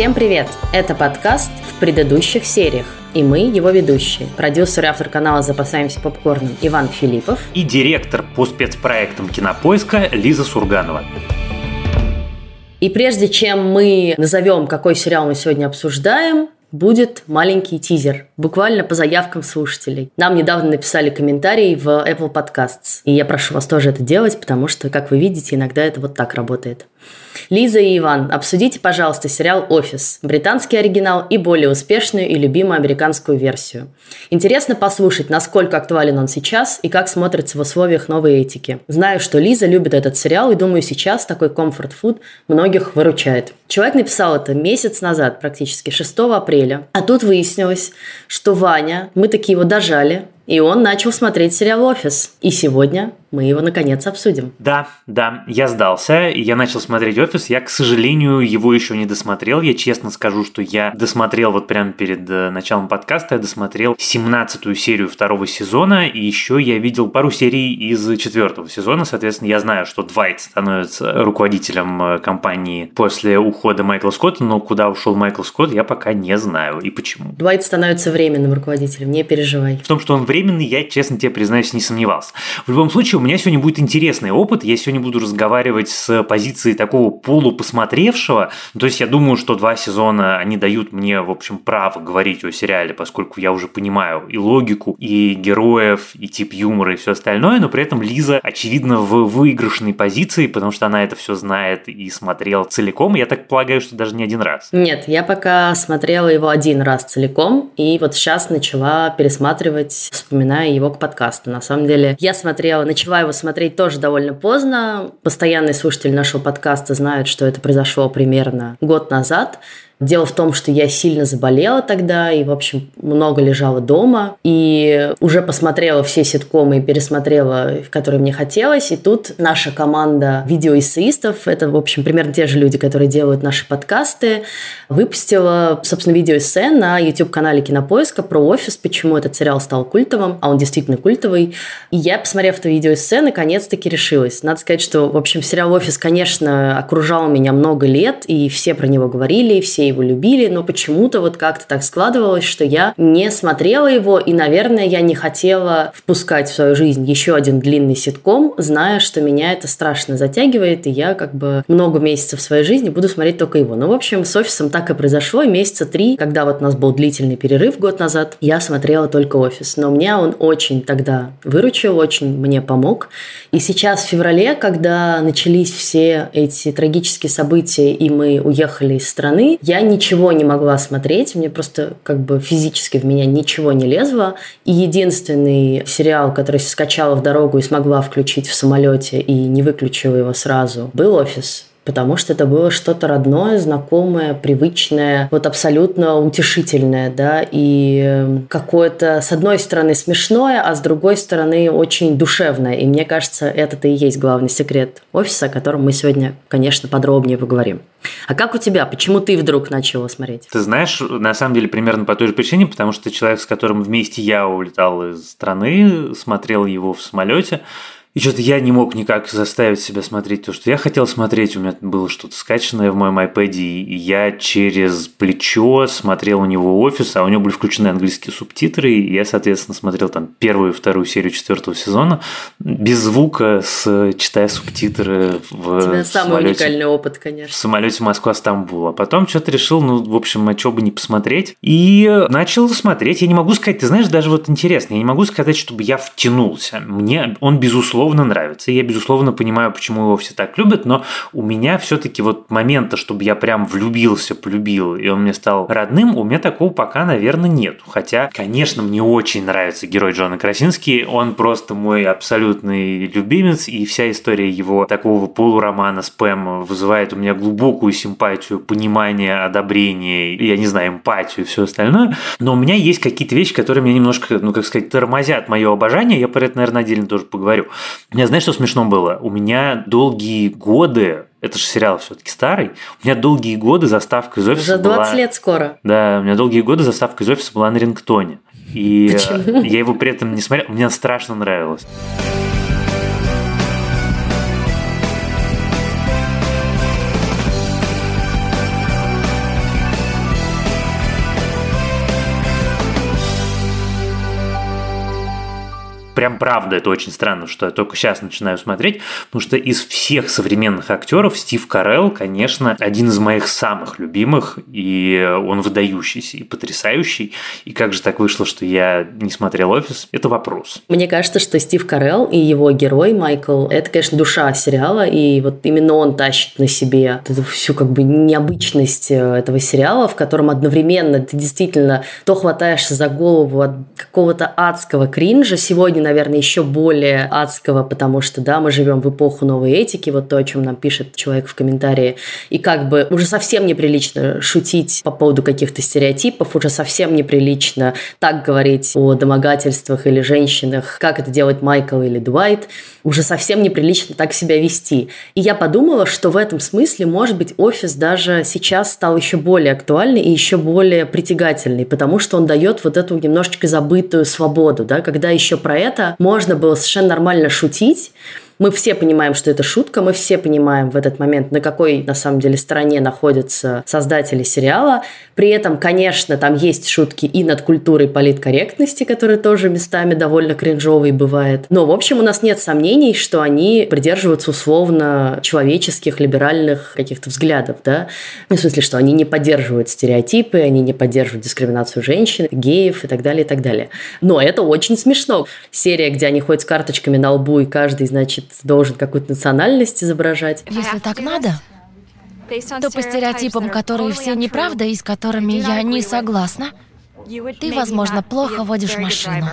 Всем привет! Это подкаст в предыдущих сериях. И мы, его ведущие, продюсер и автор канала «Запасаемся попкорном» Иван Филиппов и директор по спецпроектам «Кинопоиска» Лиза Сурганова. И прежде чем мы назовем, какой сериал мы сегодня обсуждаем, будет маленький тизер, буквально по заявкам слушателей. Нам недавно написали комментарий в Apple Podcasts, и я прошу вас тоже это делать, потому что, как вы видите, иногда это вот так работает. Лиза и Иван, обсудите, пожалуйста, сериал «Офис», британский оригинал и более успешную и любимую американскую версию. Интересно послушать, насколько актуален он сейчас и как смотрится в условиях новой этики. Знаю, что Лиза любит этот сериал и думаю, сейчас такой комфорт-фуд многих выручает. Человек написал это месяц назад, практически 6 апреля. А тут выяснилось, что Ваня, мы такие его дожали, и он начал смотреть сериал «Офис». И сегодня мы его наконец обсудим. Да, да, я сдался, и я начал смотреть «Офис». Я, к сожалению, его еще не досмотрел. Я честно скажу, что я досмотрел вот прямо перед э, началом подкаста, я досмотрел 17-ю серию второго сезона, и еще я видел пару серий из четвертого сезона. Соответственно, я знаю, что Двайт становится руководителем э, компании после ухода Майкла Скотта, но куда ушел Майкл Скотт, я пока не знаю и почему. Двайт становится временным руководителем, не переживай. В том, что он временный, я, честно тебе признаюсь, не сомневался. В любом случае, у меня сегодня будет интересный опыт. Я сегодня буду разговаривать с позиции такого полупосмотревшего. То есть я думаю, что два сезона, они дают мне, в общем, право говорить о сериале, поскольку я уже понимаю и логику, и героев, и тип юмора, и все остальное. Но при этом Лиза, очевидно, в выигрышной позиции, потому что она это все знает и смотрела целиком. Я так полагаю, что даже не один раз. Нет, я пока смотрела его один раз целиком, и вот сейчас начала пересматривать, вспоминая его к подкасту. На самом деле, я смотрела, начала его смотреть тоже довольно поздно. Постоянные слушатели нашего подкаста знают, что это произошло примерно год назад. Дело в том, что я сильно заболела тогда и, в общем, много лежала дома. И уже посмотрела все ситкомы и пересмотрела, которые мне хотелось. И тут наша команда видеоэссеистов, это, в общем, примерно те же люди, которые делают наши подкасты, выпустила, собственно, видеоэссе на YouTube-канале Кинопоиска про офис, почему этот сериал стал культовым, а он действительно культовый. И я, посмотрев это видеоэссе, наконец-таки решилась. Надо сказать, что, в общем, сериал «Офис», конечно, окружал меня много лет, и все про него говорили, все его любили, но почему-то вот как-то так складывалось, что я не смотрела его, и, наверное, я не хотела впускать в свою жизнь еще один длинный ситком, зная, что меня это страшно затягивает, и я как бы много месяцев своей жизни буду смотреть только его. Ну, в общем, с офисом так и произошло. Месяца три, когда вот у нас был длительный перерыв год назад, я смотрела только офис. Но меня он очень тогда выручил, очень мне помог. И сейчас в феврале, когда начались все эти трагические события, и мы уехали из страны, я ничего не могла смотреть, мне просто как бы физически в меня ничего не лезло. И единственный сериал, который скачала в дорогу и смогла включить в самолете и не выключила его сразу, был «Офис» потому что это было что-то родное, знакомое, привычное, вот абсолютно утешительное, да, и эм, какое-то, с одной стороны, смешное, а с другой стороны, очень душевное. И мне кажется, это-то и есть главный секрет офиса, о котором мы сегодня, конечно, подробнее поговорим. А как у тебя? Почему ты вдруг начала смотреть? Ты знаешь, на самом деле примерно по той же причине, потому что человек, с которым вместе я улетал из страны, смотрел его в самолете, и что-то я не мог никак заставить себя смотреть то, что я хотел смотреть. У меня было что-то скачанное в моем iPad, и я через плечо смотрел у него офис, а у него были включены английские субтитры, и я, соответственно, смотрел там первую и вторую серию четвертого сезона без звука, с, читая субтитры в У тебя самый самолете, уникальный опыт, конечно. В самолете Москва-Стамбул. А потом что-то решил, ну, в общем, а что бы не посмотреть. И начал смотреть. Я не могу сказать, ты знаешь, даже вот интересно, я не могу сказать, чтобы я втянулся. Мне он, безусловно, безусловно, нравится. я, безусловно, понимаю, почему его все так любят, но у меня все-таки вот момента, чтобы я прям влюбился, полюбил, и он мне стал родным, у меня такого пока, наверное, нет. Хотя, конечно, мне очень нравится герой Джона Красинский, он просто мой абсолютный любимец, и вся история его такого полуромана с Пэм вызывает у меня глубокую симпатию, понимание, одобрение, я не знаю, эмпатию и все остальное. Но у меня есть какие-то вещи, которые меня немножко, ну, как сказать, тормозят мое обожание. Я про это, наверное, отдельно тоже поговорю. У меня, знаешь, что смешно было? У меня долгие годы это же сериал все-таки старый. У меня долгие годы заставка из офиса За 20 была... лет скоро. Да, у меня долгие годы заставка из офиса была на рингтоне. И Почему? я его при этом не смотрел. Мне страшно нравилось. Прям правда это очень странно, что я только сейчас начинаю смотреть, потому что из всех современных актеров Стив Карелл, конечно, один из моих самых любимых, и он выдающийся и потрясающий. И как же так вышло, что я не смотрел «Офис»? Это вопрос. Мне кажется, что Стив Карелл и его герой Майкл – это, конечно, душа сериала, и вот именно он тащит на себе эту всю как бы необычность э, этого сериала, в котором одновременно ты действительно то хватаешься за голову от какого-то адского кринжа, сегодня, наверное, еще более адского, потому что, да, мы живем в эпоху новой этики, вот то, о чем нам пишет человек в комментарии, и как бы уже совсем неприлично шутить по поводу каких-то стереотипов, уже совсем неприлично так говорить о домогательствах или женщинах, как это делает Майкл или Дуайт, уже совсем неприлично так себя вести. И я подумала, что в этом смысле, может быть, офис даже сейчас стал еще более актуальный и еще более притягательный, потому что он дает вот эту немножечко забытую свободу, да, когда еще про это можно было совершенно нормально шутить, мы все понимаем, что это шутка, мы все понимаем в этот момент, на какой на самом деле стороне находятся создатели сериала. При этом, конечно, там есть шутки и над культурой политкорректности, которая тоже местами довольно кринжовой бывает. Но, в общем, у нас нет сомнений, что они придерживаются условно человеческих, либеральных каких-то взглядов, да? В смысле, что они не поддерживают стереотипы, они не поддерживают дискриминацию женщин, геев и так далее, и так далее. Но это очень смешно. Серия, где они ходят с карточками на лбу, и каждый, значит, должен какую-то национальность изображать. Если так надо, то по стереотипам, которые все неправда и с которыми я не согласна, ты, возможно, плохо водишь машину.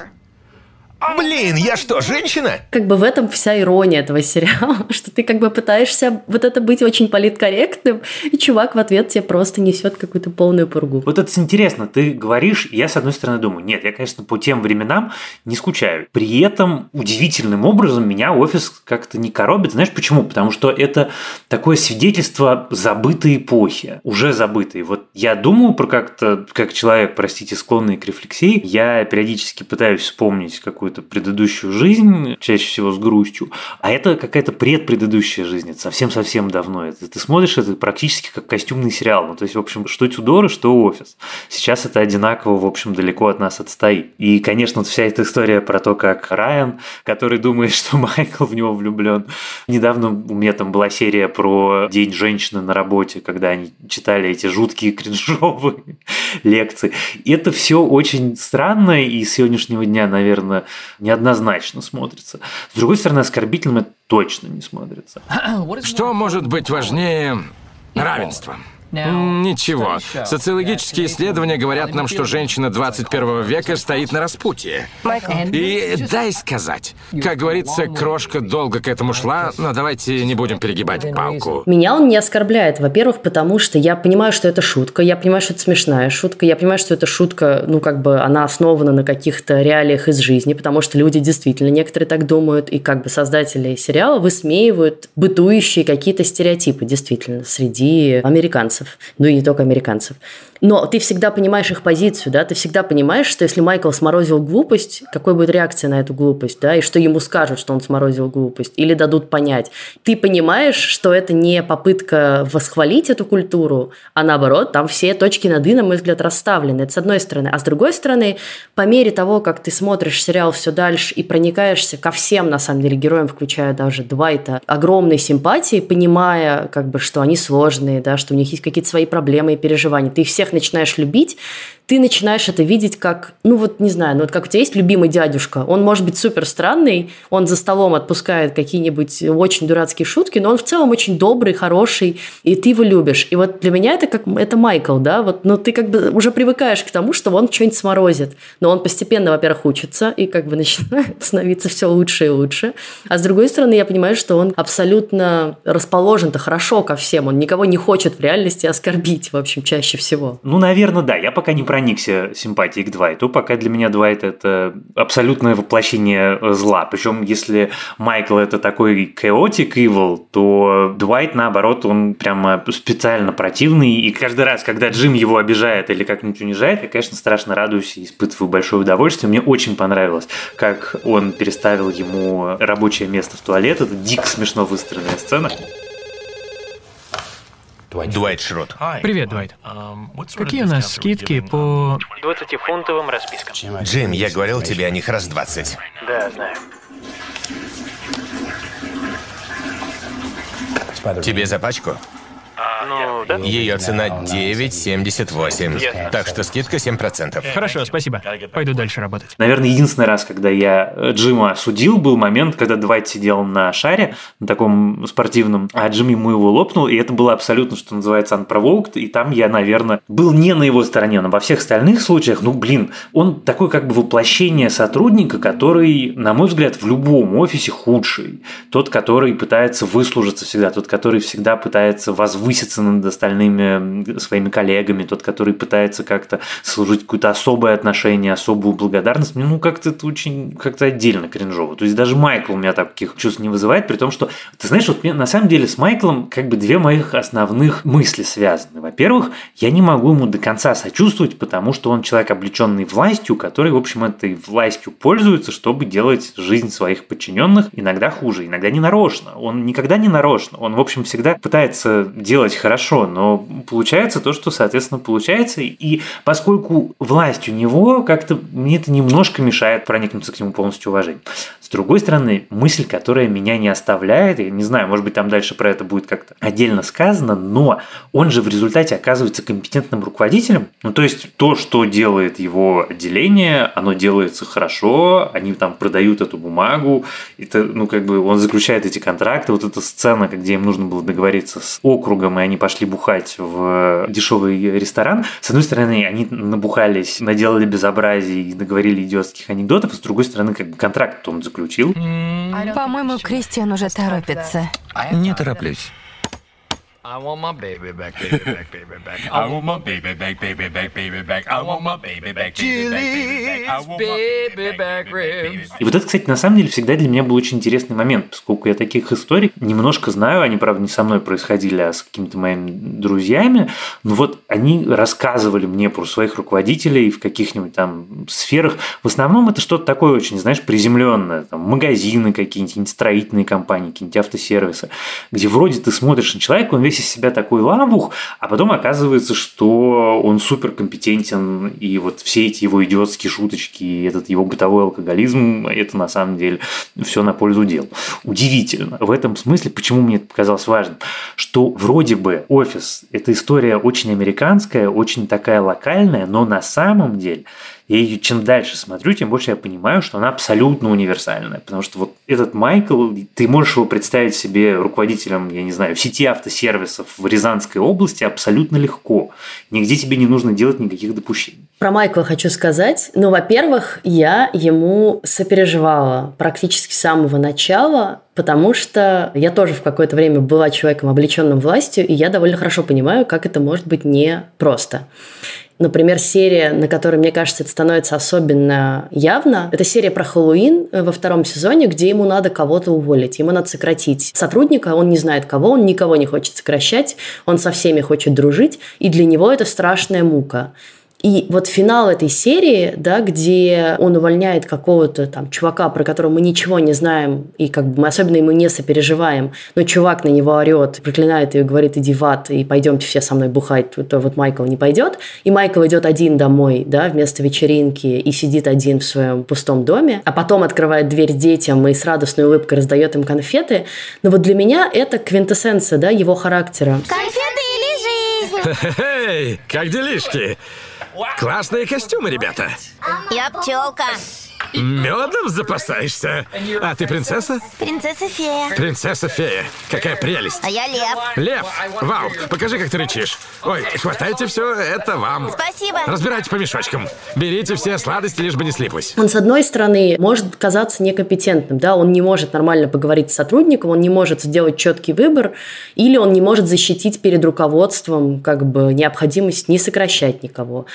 Блин, я что, женщина? Как бы в этом вся ирония этого сериала, что ты как бы пытаешься вот это быть очень политкорректным, и чувак в ответ тебе просто несет какую-то полную пургу. Вот это интересно, ты говоришь, я с одной стороны думаю, нет, я, конечно, по тем временам не скучаю. При этом удивительным образом меня офис как-то не коробит. Знаешь почему? Потому что это такое свидетельство забытой эпохи, уже забытой. Вот я думаю про как-то, как человек, простите, склонный к рефлексии, я периодически пытаюсь вспомнить какую какую-то предыдущую жизнь, чаще всего с грустью, а это какая-то предпредыдущая жизнь, это совсем-совсем давно. Это, ты смотришь это практически как костюмный сериал. Ну, то есть, в общем, что Тюдоры, что офис. Сейчас это одинаково, в общем, далеко от нас отстоит. И, конечно, вся эта история про то, как Райан, который думает, что Майкл в него влюблен. Недавно у меня там была серия про День женщины на работе, когда они читали эти жуткие кринжовые лекции. И это все очень странно, и с сегодняшнего дня, наверное, неоднозначно смотрится. С другой стороны, оскорбительным это точно не смотрится. Что может быть важнее равенства? Ничего. Социологические исследования говорят нам, что женщина 21 века стоит на распутье. И дай сказать, как говорится, крошка долго к этому шла, но давайте не будем перегибать палку. Меня он не оскорбляет, во-первых, потому что я понимаю, что это шутка, я понимаю, что это смешная шутка, я понимаю, что эта шутка, ну, как бы, она основана на каких-то реалиях из жизни, потому что люди действительно, некоторые так думают, и как бы создатели сериала высмеивают бытующие какие-то стереотипы, действительно, среди американцев американцев, ну и не только американцев. Но ты всегда понимаешь их позицию, да, ты всегда понимаешь, что если Майкл сморозил глупость, какой будет реакция на эту глупость, да, и что ему скажут, что он сморозил глупость, или дадут понять. Ты понимаешь, что это не попытка восхвалить эту культуру, а наоборот, там все точки над «и», на мой взгляд, расставлены. Это с одной стороны. А с другой стороны, по мере того, как ты смотришь сериал все дальше и проникаешься ко всем, на самом деле, героям, включая даже Двайта, огромной симпатии, понимая, как бы, что они сложные, да, что у них есть какие-то свои проблемы и переживания. Ты их всех начинаешь любить, ты начинаешь это видеть как, ну вот не знаю, ну вот как у тебя есть любимый дядюшка, он может быть супер странный, он за столом отпускает какие-нибудь очень дурацкие шутки, но он в целом очень добрый, хороший, и ты его любишь. И вот для меня это как, это Майкл, да, вот, ну ты как бы уже привыкаешь к тому, что он что-нибудь сморозит, но он постепенно, во-первых, учится и как бы начинает становиться все лучше и лучше, а с другой стороны я понимаю, что он абсолютно расположен-то хорошо ко всем, он никого не хочет в реальности оскорбить, в общем, чаще всего. Ну, наверное, да, я пока не про проникся симпатией к Двайту, пока для меня Двайт это абсолютное воплощение зла. Причем, если Майкл это такой chaotic evil, то Двайт, наоборот, он прямо специально противный. И каждый раз, когда Джим его обижает или как-нибудь унижает, я, конечно, страшно радуюсь и испытываю большое удовольствие. Мне очень понравилось, как он переставил ему рабочее место в туалет. Это дико смешно выстроенная сцена. Дуайт Шрот. Привет, Дуайт. Какие у нас скидки по... 20-фунтовым распискам. Джим, я говорил тебе о них раз 20. Да, знаю. Тебе за пачку? Ну, да. Ее цена 9,78. Так что скидка 7%. Хорошо, спасибо. Пойду дальше работать. Наверное, единственный раз, когда я э, Джима осудил, был момент, когда Двайт сидел на шаре, на таком спортивном, а Джим ему его лопнул, и это было абсолютно, что называется, unprovoked, и там я, наверное, был не на его стороне, но во всех остальных случаях, ну, блин, он такой как бы воплощение сотрудника, который, на мой взгляд, в любом офисе худший. Тот, который пытается выслужиться всегда, тот, который всегда пытается возвыситься над остальными своими коллегами, тот, который пытается как-то служить какое-то особое отношение, особую благодарность, ну как-то это очень как-то отдельно кринжово. То есть даже Майкл у меня таких чувств не вызывает, при том, что, ты знаешь, вот мне, на самом деле с Майклом как бы две моих основных мысли связаны. Во-первых, я не могу ему до конца сочувствовать, потому что он человек, облеченный властью, который, в общем, этой властью пользуется, чтобы делать жизнь своих подчиненных иногда хуже, иногда не нарочно. Он никогда не нарочно. Он, в общем, всегда пытается делать хорошо, но получается то, что, соответственно, получается. И поскольку власть у него, как-то мне это немножко мешает проникнуться к нему полностью уважением. С другой стороны, мысль, которая меня не оставляет, я не знаю, может быть, там дальше про это будет как-то отдельно сказано, но он же в результате оказывается компетентным руководителем. Ну, то есть то, что делает его отделение, оно делается хорошо, они там продают эту бумагу, это, ну, как бы он заключает эти контракты, вот эта сцена, где им нужно было договориться с округом, и они пошли бухать в дешевый ресторан. С одной стороны, они набухались, наделали безобразий и договорили идиотских анекдотов, а с другой стороны, как бы контракт он заключил. По-моему, Кристиан уже торопится. Не тороплюсь. I want my baby back, baby back, baby back. I want my baby back, baby back, baby back. I want my baby back, baby back, baby. И вот это, кстати, на самом деле всегда для меня был очень интересный момент, поскольку я таких историй немножко знаю, они, правда, не со мной происходили, а с какими-то моими друзьями, но вот они рассказывали мне про своих руководителей в каких-нибудь там сферах. В основном это что-то такое очень, знаешь, приземленное, там, магазины какие-нибудь, строительные компании, какие-нибудь автосервисы, где вроде ты смотришь на человека, он весь из себя такой лабух, а потом оказывается, что он супер компетентен, и вот все эти его идиотские шуточки, и этот его бытовой алкоголизм, это на самом деле все на пользу дел. Удивительно. В этом смысле, почему мне это показалось важным, что вроде бы офис – это история очень американская, очень такая локальная, но на самом деле ее чем дальше смотрю, тем больше я понимаю, что она абсолютно универсальная. Потому что вот этот Майкл, ты можешь его представить себе руководителем, я не знаю, сети автосервисов в Рязанской области абсолютно легко. Нигде тебе не нужно делать никаких допущений. Про Майкла хочу сказать. Ну, во-первых, я ему сопереживала практически с самого начала, потому что я тоже в какое-то время была человеком, облеченным властью, и я довольно хорошо понимаю, как это может быть непросто. Например, серия, на которой, мне кажется, это становится особенно явно, это серия про Хэллоуин во втором сезоне, где ему надо кого-то уволить, ему надо сократить сотрудника, он не знает кого, он никого не хочет сокращать, он со всеми хочет дружить, и для него это страшная мука. И вот финал этой серии, да, где он увольняет какого-то там чувака, про которого мы ничего не знаем, и как бы мы особенно ему не сопереживаем, но чувак на него орет, проклинает ее, говорит, иди в ад, и пойдемте все со мной бухать, то вот Майкл не пойдет. И Майкл идет один домой, да, вместо вечеринки, и сидит один в своем пустом доме, а потом открывает дверь детям и с радостной улыбкой раздает им конфеты. Но вот для меня это квинтэссенция, да, его характера. Конфеты или жизнь? Эй, как делишки? Классные костюмы, ребята. Я пчелка. Медом запасаешься? А ты принцесса? Принцесса-фея. Принцесса-фея. Какая прелесть. А я лев. Лев, вау, покажи, как ты рычишь. Ой, хватайте все, это вам. Спасибо. Разбирайте по мешочкам. Берите все сладости, лишь бы не слиплось. Он, с одной стороны, может казаться некомпетентным, да, он не может нормально поговорить с сотрудником, он не может сделать четкий выбор, или он не может защитить перед руководством как бы необходимость не сокращать никого.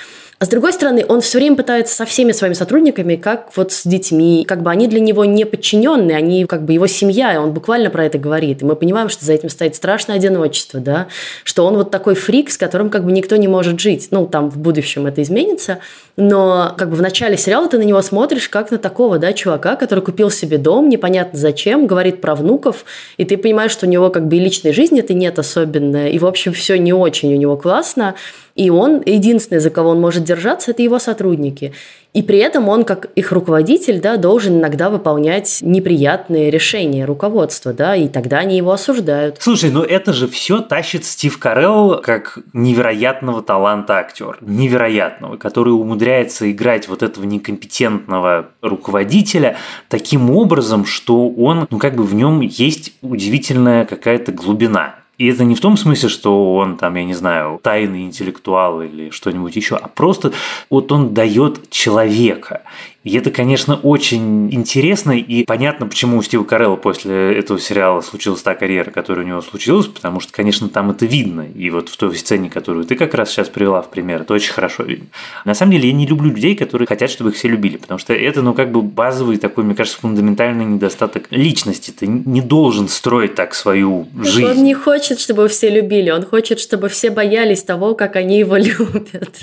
А с другой стороны, он все время пытается со всеми своими сотрудниками, как вот с детьми. Как бы они для него не подчиненные, они как бы его семья, и он буквально про это говорит. И мы понимаем, что за этим стоит страшное одиночество, да, что он вот такой фрик, с которым как бы никто не может жить. Ну, там в будущем это изменится, но как бы в начале сериала ты на него смотришь как на такого, да, чувака, который купил себе дом, непонятно зачем, говорит про внуков, и ты понимаешь, что у него как бы и личной жизни-то нет особенно, и, в общем, все не очень у него классно, и он, единственный, за кого он может держаться, это его сотрудники. И при этом он, как их руководитель, да, должен иногда выполнять неприятные решения руководства, да, и тогда они его осуждают. Слушай, ну это же все тащит Стив Карелл как невероятного таланта актер. Невероятного, который умудряется играть вот этого некомпетентного руководителя таким образом, что он, ну как бы в нем есть удивительная какая-то глубина. И это не в том смысле, что он там, я не знаю, тайный интеллектуал или что-нибудь еще, а просто вот он дает человека. И это, конечно, очень интересно и понятно, почему у Стива Карелла после этого сериала случилась та карьера, которая у него случилась, потому что, конечно, там это видно. И вот в той сцене, которую ты как раз сейчас привела в пример, это очень хорошо видно. На самом деле, я не люблю людей, которые хотят, чтобы их все любили, потому что это, ну, как бы базовый такой, мне кажется, фундаментальный недостаток личности. Ты не должен строить так свою жизнь. Он не хочет, чтобы все любили, он хочет, чтобы все боялись того, как они его любят.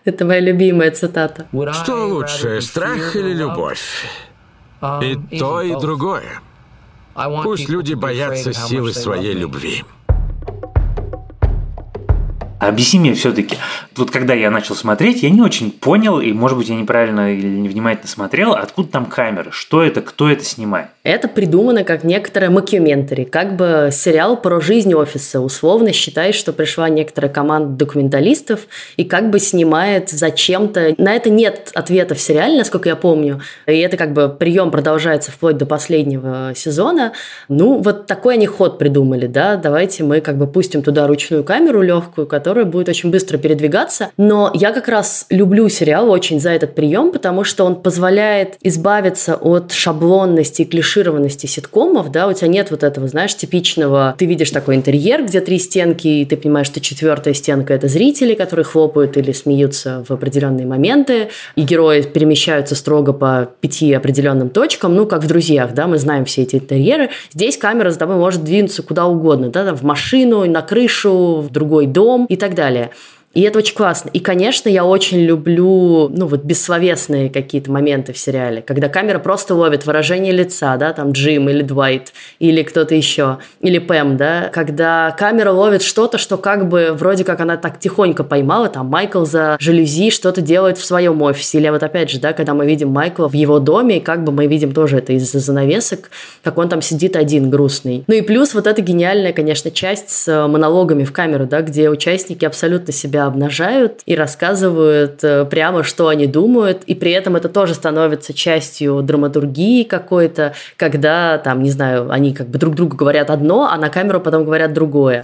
Это моя любимая цитата. Что лучше, страх или любовь? И то, и другое. Пусть люди боятся силы своей любви. Объясни мне все-таки, вот когда я начал смотреть, я не очень понял, и, может быть, я неправильно или невнимательно смотрел, откуда там камеры, что это, кто это снимает. Это придумано как некоторое макюментари, как бы сериал про жизнь офиса. Условно считай, что пришла некоторая команда документалистов и как бы снимает зачем-то. На это нет ответа в сериале, насколько я помню. И это как бы прием продолжается вплоть до последнего сезона. Ну, вот такой они ход придумали, да, давайте мы как бы пустим туда ручную камеру легкую, которая которая будет очень быстро передвигаться. Но я как раз люблю сериал очень за этот прием, потому что он позволяет избавиться от шаблонности и клишированности ситкомов, да, у тебя нет вот этого, знаешь, типичного, ты видишь такой интерьер, где три стенки, и ты понимаешь, что четвертая стенка – это зрители, которые хлопают или смеются в определенные моменты, и герои перемещаются строго по пяти определенным точкам, ну, как в «Друзьях», да, мы знаем все эти интерьеры. Здесь камера за тобой может двинуться куда угодно, да, в машину, на крышу, в другой дом и так далее. И это очень классно. И, конечно, я очень люблю, ну, вот бессловесные какие-то моменты в сериале, когда камера просто ловит выражение лица, да, там Джим или Двайт, или кто-то еще, или Пэм, да, когда камера ловит что-то, что как бы вроде как она так тихонько поймала, там Майкл за жалюзи что-то делает в своем офисе, или вот опять же, да, когда мы видим Майкла в его доме, и как бы мы видим тоже это из-за занавесок, как он там сидит один грустный. Ну и плюс вот эта гениальная, конечно, часть с монологами в камеру, да, где участники абсолютно себя себя обнажают и рассказывают э, прямо, что они думают, и при этом это тоже становится частью драматургии какой-то, когда, там, не знаю, они как бы друг другу говорят одно, а на камеру потом говорят другое.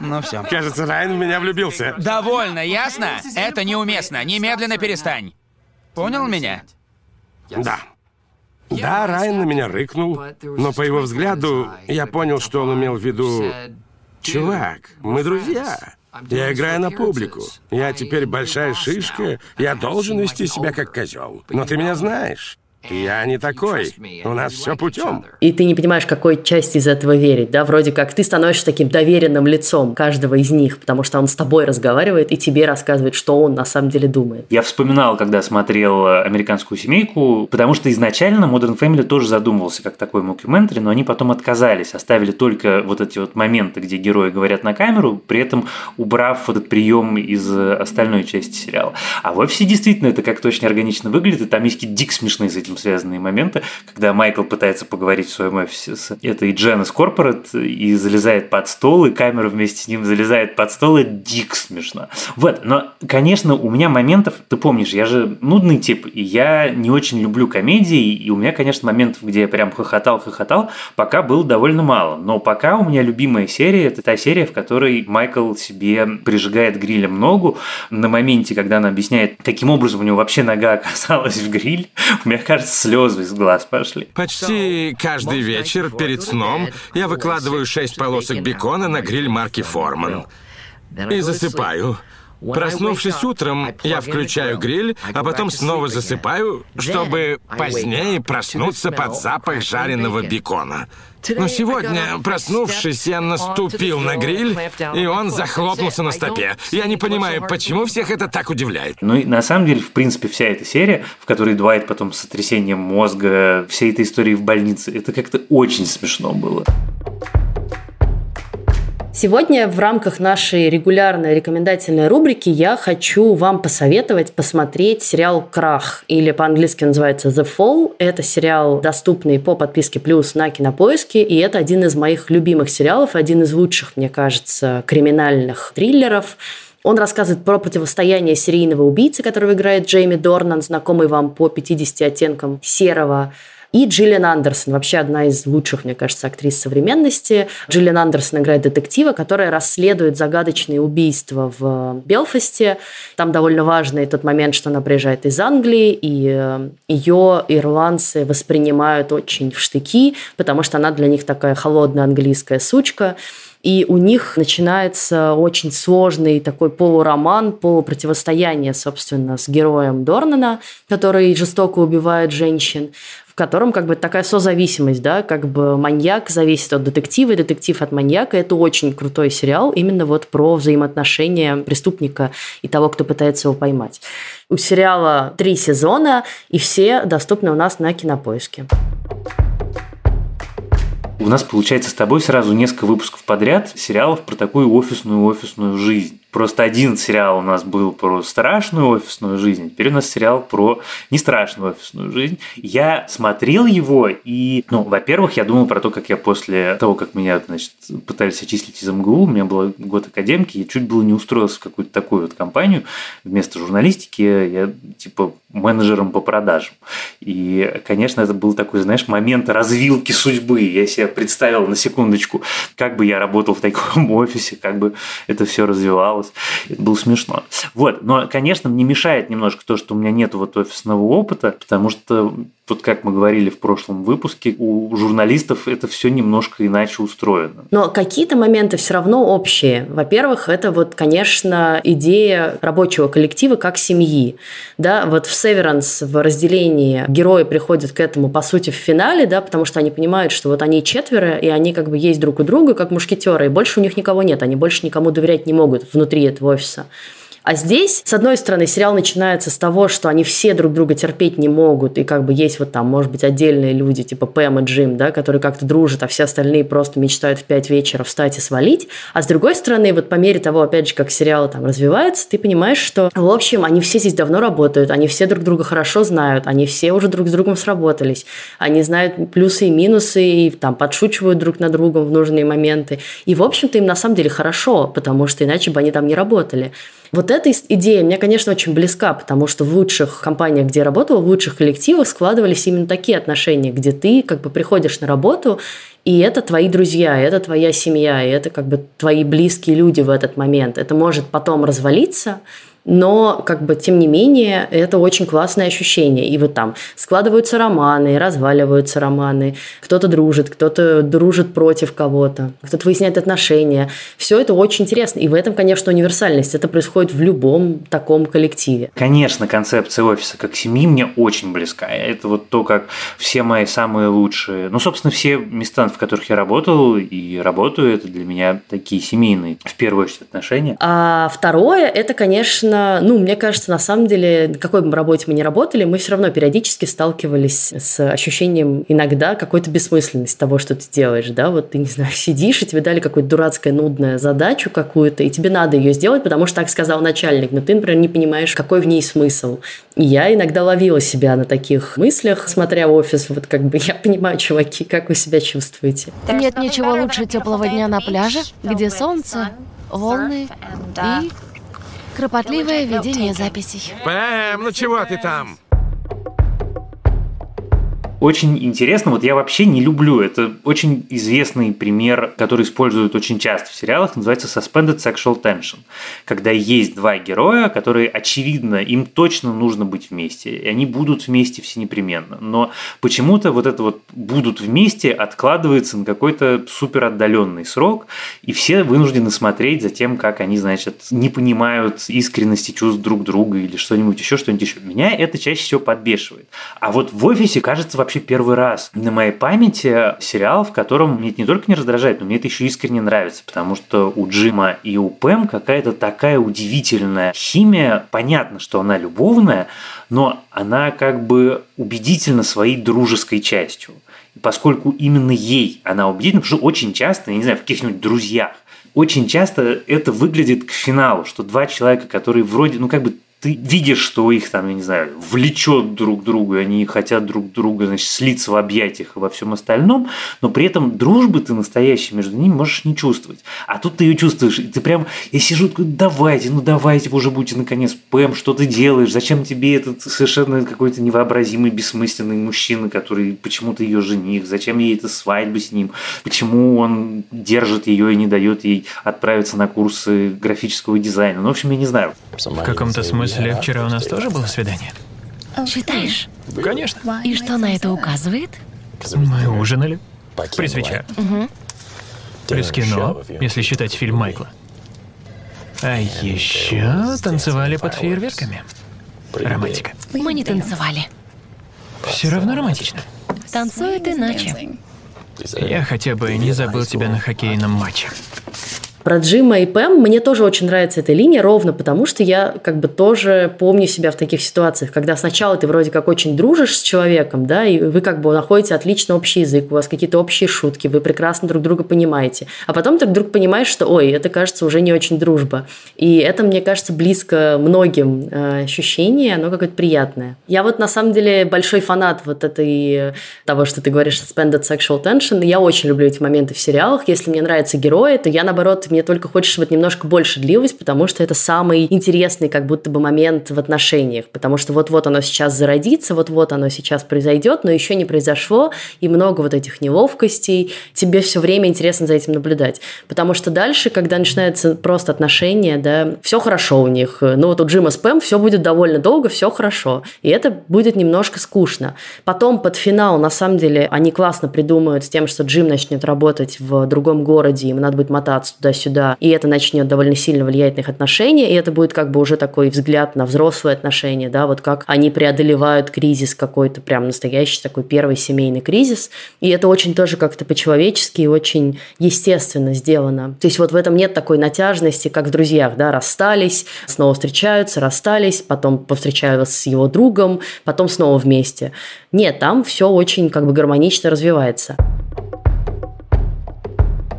Ну все. Кажется, Райан в меня влюбился. Довольно, ясно? Это неуместно. Немедленно перестань. Понял меня? Да. Да, Райан на меня рыкнул, но по его взгляду я понял, что он имел в виду... Чувак, мы друзья. Я играю на публику. Я теперь большая шишка, я должен вести себя как козел. Но ты меня знаешь. Я не такой. У нас все путем. И ты не понимаешь, какой части из этого верить, да? Вроде как ты становишься таким доверенным лицом каждого из них, потому что он с тобой разговаривает и тебе рассказывает, что он на самом деле думает. Я вспоминал, когда смотрел «Американскую семейку», потому что изначально Modern Family тоже задумывался как такой мокюментари, но они потом отказались, оставили только вот эти вот моменты, где герои говорят на камеру, при этом убрав этот прием из остальной части сериала. А в офисе действительно это как-то очень органично выглядит, и там есть какие-то дик смешные с этим этим связанные моменты, когда Майкл пытается поговорить в своем офисе с этой Джен из Corporate и залезает под стол, и камера вместе с ним залезает под стол, и дик смешно. Вот, но, конечно, у меня моментов, ты помнишь, я же нудный тип, и я не очень люблю комедии, и у меня, конечно, моментов, где я прям хохотал-хохотал, пока было довольно мало. Но пока у меня любимая серия, это та серия, в которой Майкл себе прижигает грилем ногу на моменте, когда она объясняет, каким образом у него вообще нога оказалась в гриль. У меня кажется, слезы из глаз пошли. Почти каждый вечер перед сном я выкладываю шесть полосок бекона на гриль марки Форман. И засыпаю. Проснувшись утром, я включаю гриль, а потом снова засыпаю, чтобы позднее проснуться под запах жареного бекона. Но сегодня, проснувшись, я наступил на гриль, и он захлопнулся на стопе. Я не понимаю, почему всех это так удивляет. Ну и на самом деле, в принципе, вся эта серия, в которой Дуайт потом с сотрясением мозга, всей этой истории в больнице, это как-то очень смешно было. Сегодня в рамках нашей регулярной рекомендательной рубрики я хочу вам посоветовать посмотреть сериал «Крах» или по-английски называется «The Fall». Это сериал, доступный по подписке «Плюс» на Кинопоиске, и это один из моих любимых сериалов, один из лучших, мне кажется, криминальных триллеров. Он рассказывает про противостояние серийного убийцы, которого играет Джейми Дорнан, знакомый вам по 50 оттенкам серого. И Джиллиан Андерсон, вообще одна из лучших, мне кажется, актрис современности. Джиллиан Андерсон играет детектива, которая расследует загадочные убийства в Белфасте. Там довольно важный тот момент, что она приезжает из Англии, и э, ее ирландцы воспринимают очень в штыки, потому что она для них такая холодная английская сучка. И у них начинается очень сложный такой полуроман, полупротивостояние, собственно, с героем Дорнана, который жестоко убивает женщин в котором как бы такая созависимость, да, как бы маньяк зависит от детектива, и детектив от маньяка. Это очень крутой сериал именно вот про взаимоотношения преступника и того, кто пытается его поймать. У сериала три сезона, и все доступны у нас на Кинопоиске. У нас получается с тобой сразу несколько выпусков подряд сериалов про такую офисную офисную жизнь. Просто один сериал у нас был про страшную офисную жизнь, теперь у нас сериал про не страшную офисную жизнь. Я смотрел его, и, ну, во-первых, я думал про то, как я после того, как меня, значит, пытались очислить из МГУ, у меня был год академки, я чуть было не устроился в какую-то такую вот компанию. Вместо журналистики я, типа, менеджером по продажам. И, конечно, это был такой, знаешь, момент развилки судьбы. Я себе представил на секундочку, как бы я работал в таком офисе, как бы это все развивалось смеялась. Это было смешно. Вот. Но, конечно, мне мешает немножко то, что у меня нет вот офисного опыта, потому что вот как мы говорили в прошлом выпуске, у журналистов это все немножко иначе устроено. Но какие-то моменты все равно общие. Во-первых, это вот, конечно, идея рабочего коллектива как семьи. Да, вот в Severance в разделении герои приходят к этому, по сути, в финале, да, потому что они понимают, что вот они четверо, и они как бы есть друг у друга, как мушкетеры, и больше у них никого нет, они больше никому доверять не могут внутри этого офиса. А здесь, с одной стороны, сериал начинается с того, что они все друг друга терпеть не могут, и как бы есть вот там, может быть, отдельные люди, типа Пэм и Джим, да, которые как-то дружат, а все остальные просто мечтают в 5 вечера встать и свалить. А с другой стороны, вот по мере того, опять же, как сериал там развивается, ты понимаешь, что, в общем, они все здесь давно работают, они все друг друга хорошо знают, они все уже друг с другом сработались, они знают плюсы и минусы, и там подшучивают друг над другом в нужные моменты. И, в общем-то, им на самом деле хорошо, потому что иначе бы они там не работали. Вот эта идея мне, конечно, очень близка, потому что в лучших компаниях, где я работала, в лучших коллективах складывались именно такие отношения, где ты как бы приходишь на работу, и это твои друзья, это твоя семья, и это как бы твои близкие люди в этот момент. Это может потом развалиться, но, как бы, тем не менее, это очень классное ощущение. И вот там складываются романы, разваливаются романы, кто-то дружит, кто-то дружит против кого-то, кто-то выясняет отношения. Все это очень интересно. И в этом, конечно, универсальность. Это происходит в любом таком коллективе. Конечно, концепция офиса как семьи мне очень близка. Это вот то, как все мои самые лучшие, ну, собственно, все места, в которых я работал и работаю, это для меня такие семейные, в первую очередь, отношения. А второе, это, конечно, конечно, ну, мне кажется, на самом деле, какой бы работе мы ни работали, мы все равно периодически сталкивались с ощущением иногда какой-то бессмысленности того, что ты делаешь, да, вот ты, не знаю, сидишь, и тебе дали какую-то дурацкую, нудную задачу какую-то, и тебе надо ее сделать, потому что так сказал начальник, но ты, например, не понимаешь, какой в ней смысл. И я иногда ловила себя на таких мыслях, смотря в офис, вот как бы я понимаю, чуваки, как вы себя чувствуете. Нет ничего лучше теплого дня на пляже, где солнце, волны и Кропотливое ведение записей. Пэм, ну чего ты там? Очень интересно. Вот я вообще не люблю. Это очень известный пример, который используют очень часто в сериалах. Называется Suspended Sexual Tension. Когда есть два героя, которые, очевидно, им точно нужно быть вместе. И они будут вместе все непременно. Но почему-то вот это вот будут вместе откладывается на какой-то супер отдаленный срок. И все вынуждены смотреть за тем, как они, значит, не понимают искренности чувств друг друга или что-нибудь еще, что-нибудь еще. Меня это чаще всего подбешивает. А вот в офисе, кажется, вообще первый раз на моей памяти сериал, в котором мне это не только не раздражает, но мне это еще искренне нравится, потому что у Джима и у Пэм какая-то такая удивительная химия. Понятно, что она любовная, но она как бы убедительна своей дружеской частью. И поскольку именно ей она убедительна, потому что очень часто, я не знаю, в каких-нибудь друзьях, очень часто это выглядит к финалу, что два человека, которые вроде, ну как бы ты видишь, что их там, я не знаю, влечет друг к другу, и они хотят друг друга, значит, слиться в объятиях и во всем остальном, но при этом дружбы ты настоящей между ними можешь не чувствовать. А тут ты ее чувствуешь, и ты прям, я сижу, такой, давайте, ну давайте вы уже будете наконец, Пэм, что ты делаешь, зачем тебе этот совершенно какой-то невообразимый, бессмысленный мужчина, который почему-то ее жених, зачем ей эта свадьба с ним, почему он держит ее и не дает ей отправиться на курсы графического дизайна. Ну, в общем, я не знаю. В каком-то смысле смысле, вчера у нас тоже было свидание? Читаешь? Конечно. И что на это указывает? Мы ужинали. При свечах. Угу. Плюс кино, если считать фильм Майкла. А еще танцевали под фейерверками. Романтика. Мы не танцевали. Все равно романтично. Танцует иначе. Я хотя бы не забыл тебя на хоккейном матче. Про Джима и Пэм мне тоже очень нравится эта линия, ровно потому, что я как бы тоже помню себя в таких ситуациях, когда сначала ты вроде как очень дружишь с человеком, да, и вы как бы находите отлично общий язык, у вас какие-то общие шутки, вы прекрасно друг друга понимаете, а потом ты вдруг понимаешь, что, ой, это кажется уже не очень дружба. И это, мне кажется, близко многим э, ощущение, оно какое-то приятное. Я вот на самом деле большой фанат вот этой, того, что ты говоришь, suspended sexual tension, я очень люблю эти моменты в сериалах, если мне нравятся герои, то я, наоборот, мне только чтобы это немножко больше длилось, потому что это самый интересный как будто бы момент в отношениях, потому что вот-вот оно сейчас зародится, вот-вот оно сейчас произойдет, но еще не произошло, и много вот этих неловкостей, тебе все время интересно за этим наблюдать, потому что дальше, когда начинается просто отношения, да, все хорошо у них, ну вот у Джима с Пэм все будет довольно долго, все хорошо, и это будет немножко скучно. Потом под финал, на самом деле, они классно придумают с тем, что Джим начнет работать в другом городе, ему надо будет мотаться туда туда-сюда, и это начнет довольно сильно влиять на их отношения, и это будет как бы уже такой взгляд на взрослые отношения, да, вот как они преодолевают кризис какой-то, прям настоящий такой первый семейный кризис, и это очень тоже как-то по-человечески и очень естественно сделано. То есть вот в этом нет такой натяжности, как в «Друзьях», да, расстались, снова встречаются, расстались, потом повстречаются с его другом, потом снова вместе. Нет, там все очень как бы гармонично развивается.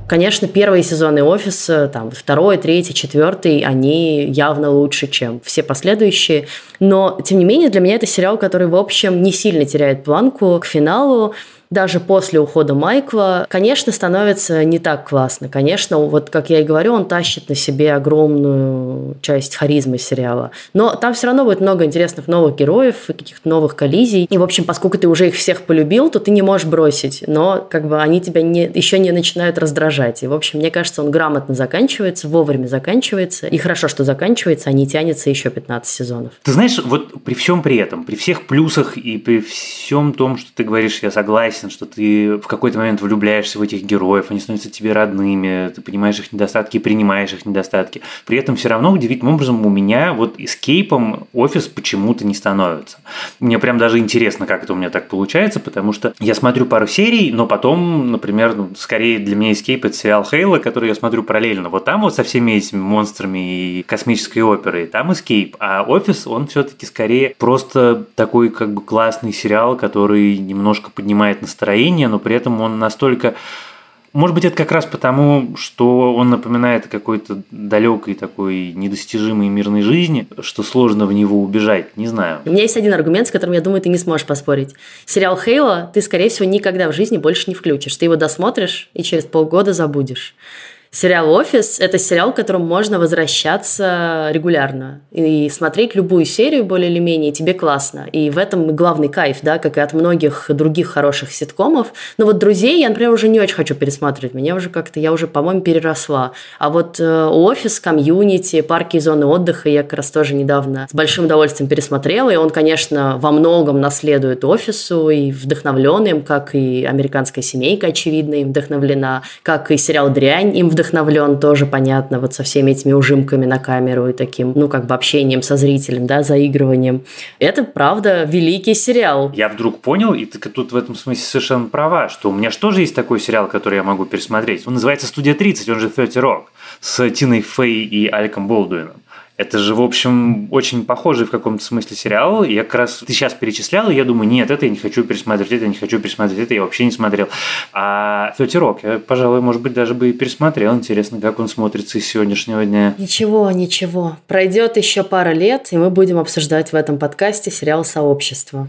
Конечно, первые сезоны офиса, там, второй, третий, четвертый, они явно лучше, чем все последующие. Но, тем не менее, для меня это сериал, который, в общем, не сильно теряет планку к финалу даже после ухода Майкла, конечно, становится не так классно. Конечно, вот как я и говорю, он тащит на себе огромную часть харизмы сериала. Но там все равно будет много интересных новых героев и каких-то новых коллизий. И, в общем, поскольку ты уже их всех полюбил, то ты не можешь бросить. Но как бы они тебя не, еще не начинают раздражать. И, в общем, мне кажется, он грамотно заканчивается, вовремя заканчивается. И хорошо, что заканчивается, а не тянется еще 15 сезонов. Ты знаешь, вот при всем при этом, при всех плюсах и при всем том, что ты говоришь, я согласен, согласен, что ты в какой-то момент влюбляешься в этих героев, они становятся тебе родными, ты понимаешь их недостатки и принимаешь их недостатки. При этом все равно удивительным образом у меня вот эскейпом офис почему-то не становится. Мне прям даже интересно, как это у меня так получается, потому что я смотрю пару серий, но потом, например, ну, скорее для меня эскейп это сериал Хейла, который я смотрю параллельно. Вот там вот со всеми этими монстрами и космической оперой, там эскейп, а офис, он все-таки скорее просто такой как бы классный сериал, который немножко поднимает настроение, но при этом он настолько может быть, это как раз потому, что он напоминает о какой-то далекой такой недостижимой мирной жизни, что сложно в него убежать, не знаю. У меня есть один аргумент, с которым, я думаю, ты не сможешь поспорить. Сериал Хейла ты, скорее всего, никогда в жизни больше не включишь. Ты его досмотришь и через полгода забудешь. Сериал «Офис» — это сериал, к которому можно возвращаться регулярно и смотреть любую серию более или менее, тебе классно. И в этом главный кайф, да, как и от многих других хороших ситкомов. Но вот «Друзей» я, например, уже не очень хочу пересматривать. Меня уже как-то, я уже, по-моему, переросла. А вот э, «Офис», «Community», «Парки и зоны отдыха» я как раз тоже недавно с большим удовольствием пересмотрела. И он, конечно, во многом наследует «Офису» и вдохновлен им, как и «Американская семейка», очевидно, им вдохновлена, как и сериал «Дрянь» им вдохновлен, тоже понятно, вот со всеми этими ужимками на камеру и таким, ну, как бы общением со зрителем, да, заигрыванием. Это, правда, великий сериал. Я вдруг понял, и ты тут в этом смысле совершенно права, что у меня же тоже есть такой сериал, который я могу пересмотреть. Он называется «Студия 30», он же «30 Rock» с Тиной Фей и Аликом Болдуином. Это же, в общем, очень похожий в каком-то смысле сериал. Я как раз ты сейчас перечислял, и я думаю, нет, это я не хочу пересматривать, это я не хочу пересматривать, это я вообще не смотрел. А Рок я, пожалуй, может быть, даже бы и пересмотрел. Интересно, как он смотрится из сегодняшнего дня. Ничего, ничего. Пройдет еще пара лет, и мы будем обсуждать в этом подкасте сериал «Сообщество».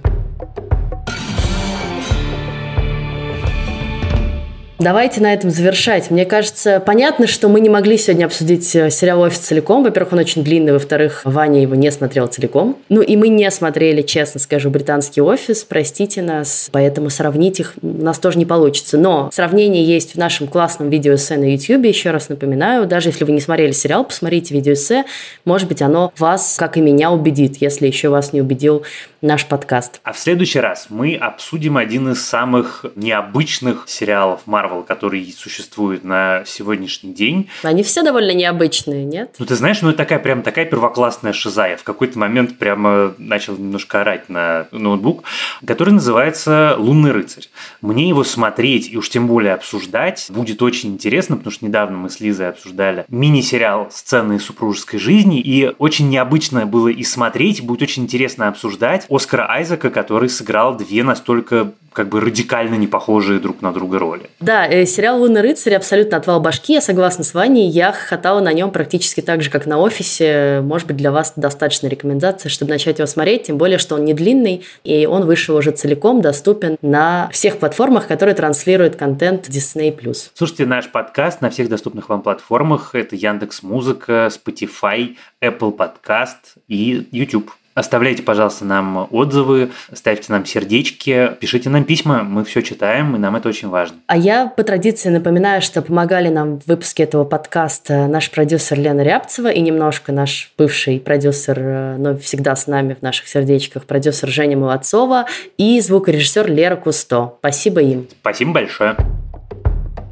Давайте на этом завершать. Мне кажется, понятно, что мы не могли сегодня обсудить э, сериал «Офис» целиком. Во-первых, он очень длинный, во-вторых, Ваня его не смотрел целиком. Ну и мы не смотрели, честно скажу, «Британский офис». Простите нас, поэтому сравнить их у нас тоже не получится. Но сравнение есть в нашем классном видеоэссе на YouTube. Еще раз напоминаю, даже если вы не смотрели сериал, посмотрите видеоэссе. Может быть, оно вас, как и меня, убедит, если еще вас не убедил наш подкаст. А в следующий раз мы обсудим один из самых необычных сериалов Marvel, который существует на сегодняшний день. Они все довольно необычные, нет? Ну, ты знаешь, ну, это такая прям такая первоклассная шиза. Я в какой-то момент прямо начал немножко орать на ноутбук, который называется «Лунный рыцарь». Мне его смотреть и уж тем более обсуждать будет очень интересно, потому что недавно мы с Лизой обсуждали мини-сериал «Сцены супружеской жизни», и очень необычно было и смотреть, будет очень интересно обсуждать, Оскара Айзека, который сыграл две настолько как бы радикально не похожие друг на друга роли. Да, э, сериал «Лунный рыцарь» абсолютно отвал башки, я согласна с Ваней, я хохотала на нем практически так же, как на «Офисе». Может быть, для вас достаточно рекомендация, чтобы начать его смотреть, тем более, что он не длинный, и он вышел уже целиком, доступен на всех платформах, которые транслируют контент Disney+. Слушайте наш подкаст на всех доступных вам платформах. Это Яндекс Музыка, Spotify, Apple Podcast и YouTube. Оставляйте, пожалуйста, нам отзывы, ставьте нам сердечки, пишите нам письма, мы все читаем, и нам это очень важно. А я по традиции напоминаю, что помогали нам в выпуске этого подкаста наш продюсер Лена Рябцева и немножко наш бывший продюсер, э, но всегда с нами в наших сердечках, продюсер Женя Молодцова и звукорежиссер Лера Кусто. Спасибо им. Спасибо большое.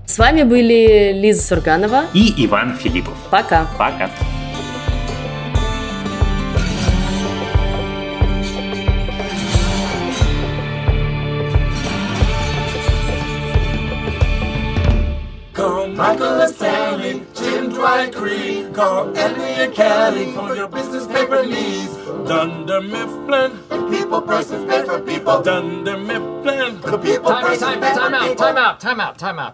С вами были Лиза Сурганова и Иван Филиппов. Пока. Пока. Michael and Stanley, Jim Dwight Creed, call Andy and Kelly for your business paper needs. Dunder Mifflin, the people versus paper people. Dunder Mifflin, the people time, versus time, paper time people. Out, time out, time out, time out.